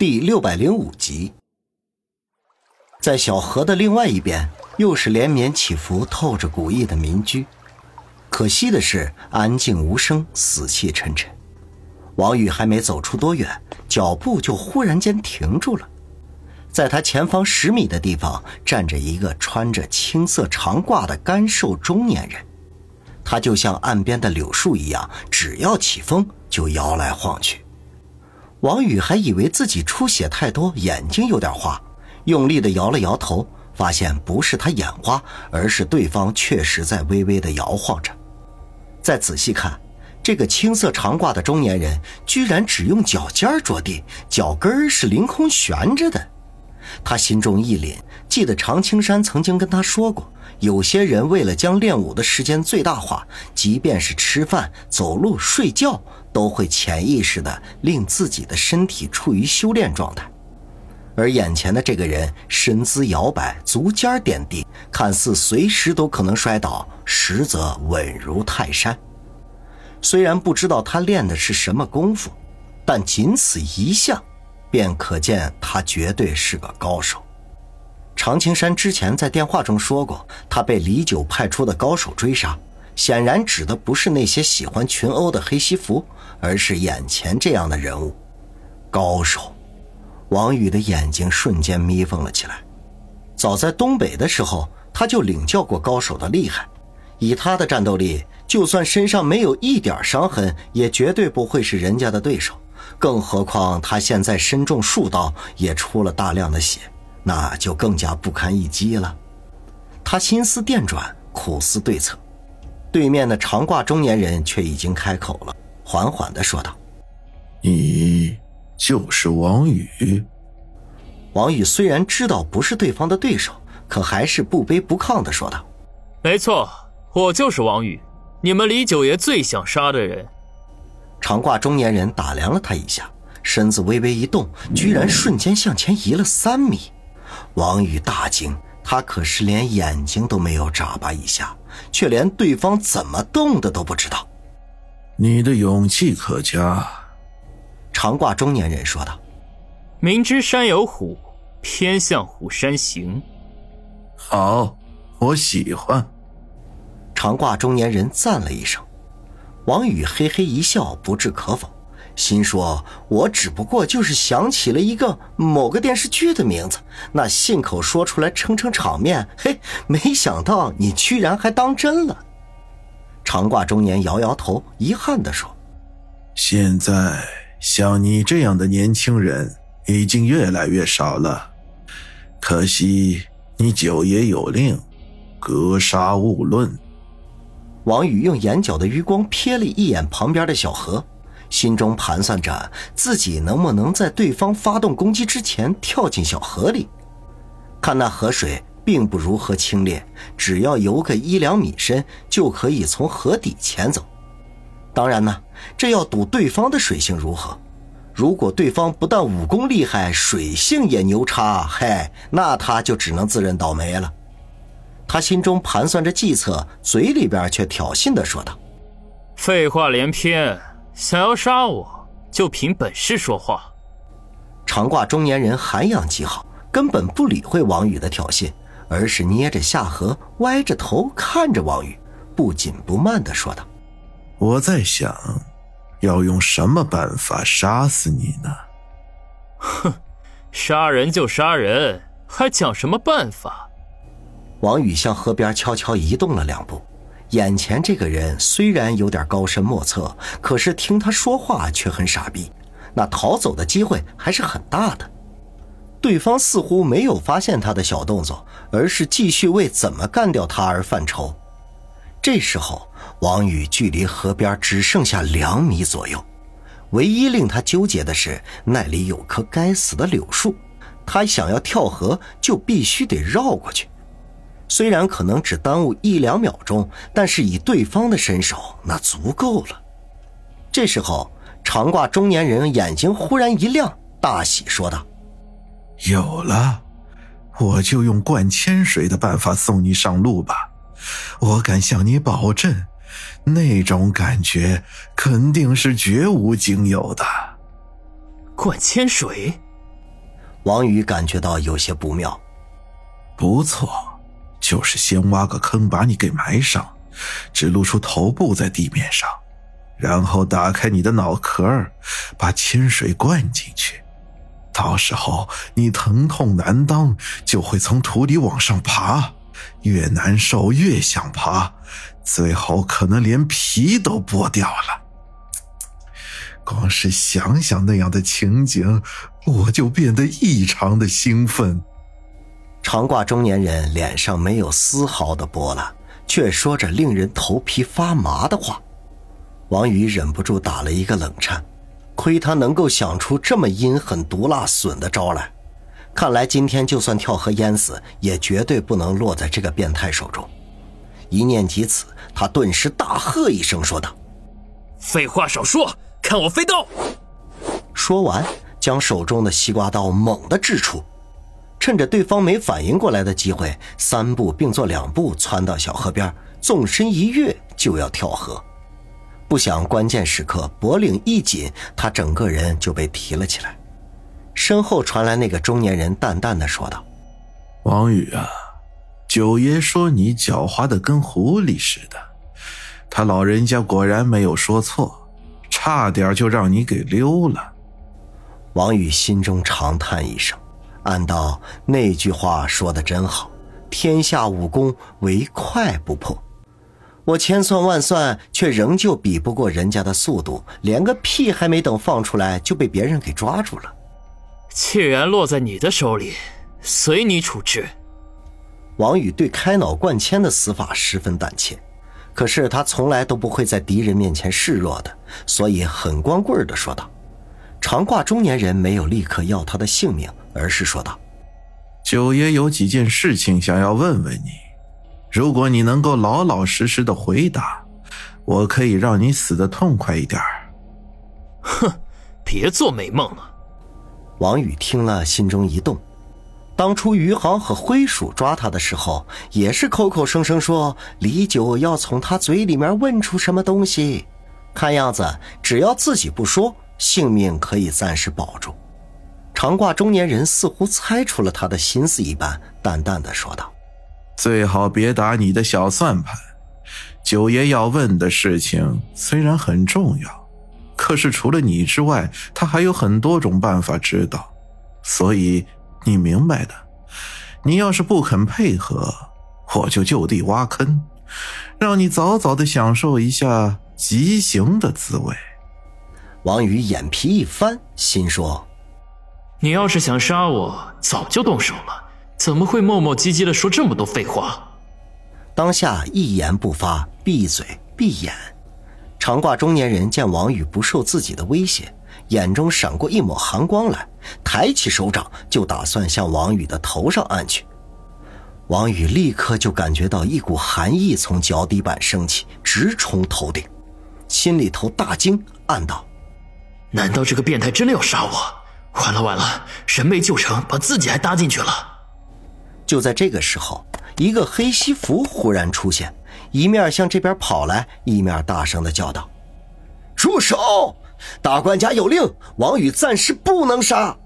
第六百零五集，在小河的另外一边，又是连绵起伏、透着古意的民居。可惜的是，安静无声，死气沉沉。王宇还没走出多远，脚步就忽然间停住了。在他前方十米的地方，站着一个穿着青色长褂的干瘦中年人。他就像岸边的柳树一样，只要起风就摇来晃去。王宇还以为自己出血太多，眼睛有点花，用力的摇了摇头，发现不是他眼花，而是对方确实在微微的摇晃着。再仔细看，这个青色长褂的中年人居然只用脚尖着地，脚跟是凌空悬着的。他心中一凛，记得常青山曾经跟他说过，有些人为了将练武的时间最大化，即便是吃饭、走路、睡觉，都会潜意识的令自己的身体处于修炼状态。而眼前的这个人身姿摇摆，足尖点地，看似随时都可能摔倒，实则稳如泰山。虽然不知道他练的是什么功夫，但仅此一项。便可见他绝对是个高手。常青山之前在电话中说过，他被李九派出的高手追杀，显然指的不是那些喜欢群殴的黑西服，而是眼前这样的人物。高手，王宇的眼睛瞬间眯缝了起来。早在东北的时候，他就领教过高手的厉害。以他的战斗力，就算身上没有一点伤痕，也绝对不会是人家的对手。更何况他现在身中数刀，也出了大量的血，那就更加不堪一击了。他心思电转，苦思对策。对面的长褂中年人却已经开口了，缓缓的说道：“你就是王宇。”王宇虽然知道不是对方的对手，可还是不卑不亢的说道：“没错，我就是王宇，你们李九爷最想杀的人。”长褂中年人打量了他一下，身子微微一动，居然瞬间向前移了三米。王宇大惊，他可是连眼睛都没有眨巴一下，却连对方怎么动的都不知道。你的勇气可嘉。长褂中年人说道：“明知山有虎，偏向虎山行。”好，我喜欢。长褂中年人赞了一声。王宇嘿嘿一笑，不置可否，心说：“我只不过就是想起了一个某个电视剧的名字，那信口说出来撑撑场面。嘿，没想到你居然还当真了。”长挂中年摇摇头，遗憾地说：“现在像你这样的年轻人已经越来越少了，可惜你九爷有令，格杀勿论。”王宇用眼角的余光瞥了一眼旁边的小河，心中盘算着自己能不能在对方发动攻击之前跳进小河里。看那河水并不如何清冽，只要游个一两米深就可以从河底潜走。当然呢，这要赌对方的水性如何。如果对方不但武功厉害，水性也牛叉，嗨，那他就只能自认倒霉了。他心中盘算着计策，嘴里边却挑衅的说道：“废话连篇，想要杀我就凭本事说话。”长挂中年人涵养极好，根本不理会王宇的挑衅，而是捏着下颌，歪着头看着王宇，不紧不慢的说道：“我在想，要用什么办法杀死你呢？”“哼，杀人就杀人，还讲什么办法？”王宇向河边悄悄移动了两步，眼前这个人虽然有点高深莫测，可是听他说话却很傻逼，那逃走的机会还是很大的。对方似乎没有发现他的小动作，而是继续为怎么干掉他而犯愁。这时候，王宇距离河边只剩下两米左右，唯一令他纠结的是那里有棵该死的柳树，他想要跳河就必须得绕过去。虽然可能只耽误一两秒钟，但是以对方的身手，那足够了。这时候，长挂中年人眼睛忽然一亮，大喜说道：“有了，我就用灌铅水的办法送你上路吧。我敢向你保证，那种感觉肯定是绝无仅有的。”灌铅水，王宇感觉到有些不妙。不错，就是先挖个坑把你给埋上，只露出头部在地面上，然后打开你的脑壳，把铅水灌进去。到时候你疼痛难当，就会从土里往上爬，越难受越想爬，最后可能连皮都剥掉了。光是想想那样的情景，我就变得异常的兴奋。长挂中年人脸上没有丝毫的波澜，却说着令人头皮发麻的话。王宇忍不住打了一个冷颤。亏他能够想出这么阴狠毒辣损的招来，看来今天就算跳河淹死，也绝对不能落在这个变态手中。一念及此，他顿时大喝一声，说道：“废话少说，看我飞刀！”说完，将手中的西瓜刀猛地掷出，趁着对方没反应过来的机会，三步并作两步窜到小河边，纵身一跃就要跳河。不想关键时刻脖领一紧，他整个人就被提了起来。身后传来那个中年人淡淡的说道：“王宇啊，九爷说你狡猾的跟狐狸似的，他老人家果然没有说错，差点就让你给溜了。”王宇心中长叹一声，暗道那句话说的真好：“天下武功唯快不破。”我千算万算，却仍旧比不过人家的速度，连个屁还没等放出来，就被别人给抓住了。既然落在你的手里，随你处置。王宇对开脑灌铅的死法十分胆怯，可是他从来都不会在敌人面前示弱的，所以很光棍的说道：“长褂中年人没有立刻要他的性命，而是说道：‘九爷有几件事情想要问问你。’”如果你能够老老实实的回答，我可以让你死的痛快一点哼，别做美梦了。王宇听了，心中一动。当初余杭和灰鼠抓他的时候，也是口口声声说李九要从他嘴里面问出什么东西。看样子，只要自己不说，性命可以暂时保住。长褂中年人似乎猜出了他的心思一般，淡淡的说道。最好别打你的小算盘。九爷要问的事情虽然很重要，可是除了你之外，他还有很多种办法知道。所以你明白的。你要是不肯配合，我就就地挖坑，让你早早的享受一下极刑的滋味。王宇眼皮一翻，心说：“你要是想杀我，早就动手了。”怎么会磨磨唧唧的说这么多废话？当下一言不发，闭嘴闭眼。长褂中年人见王宇不受自己的威胁，眼中闪过一抹寒光来，抬起手掌就打算向王宇的头上按去。王宇立刻就感觉到一股寒意从脚底板升起，直冲头顶，心里头大惊，暗道：难道这个变态真的要杀我？完了完了，人没救成，把自己还搭进去了。就在这个时候，一个黑西服忽然出现，一面向这边跑来，一面大声的叫道：“住手！大管家有令，王宇暂时不能杀。”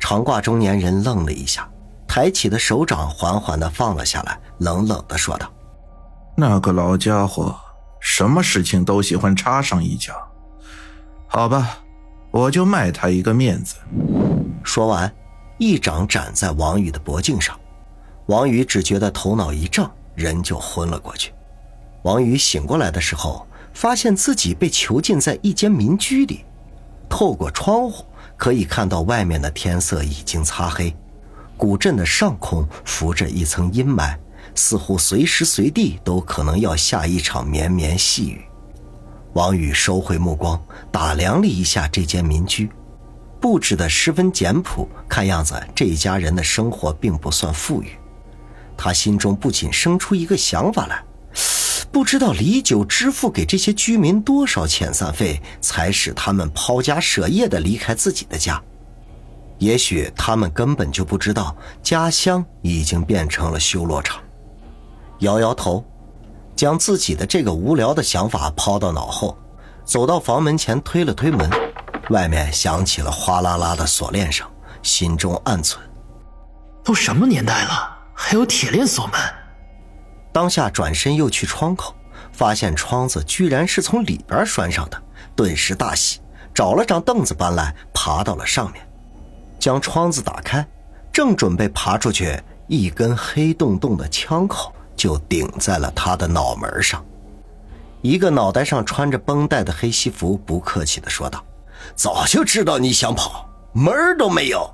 长褂中年人愣了一下，抬起的手掌缓缓的放了下来，冷冷的说道：“那个老家伙，什么事情都喜欢插上一脚。好吧，我就卖他一个面子。”说完，一掌斩在王宇的脖颈上。王宇只觉得头脑一胀，人就昏了过去。王宇醒过来的时候，发现自己被囚禁在一间民居里，透过窗户可以看到外面的天色已经擦黑，古镇的上空浮着一层阴霾，似乎随时随地都可能要下一场绵绵细雨。王宇收回目光，打量了一下这间民居，布置的十分简朴，看样子这一家人的生活并不算富裕。他心中不禁生出一个想法来：不知道李九支付给这些居民多少遣散费，才使他们抛家舍业的离开自己的家？也许他们根本就不知道家乡已经变成了修罗场。摇摇头，将自己的这个无聊的想法抛到脑后，走到房门前推了推门，外面响起了哗啦啦的锁链声，心中暗忖：都什么年代了，还有铁链锁门？当下转身又去窗口，发现窗子居然是从里边拴上的，顿时大喜，找了张凳子搬来，爬到了上面，将窗子打开，正准备爬出去，一根黑洞洞的枪口就顶在了他的脑门上。一个脑袋上穿着绷带的黑西服不客气的说道：“早就知道你想跑，门儿都没有。”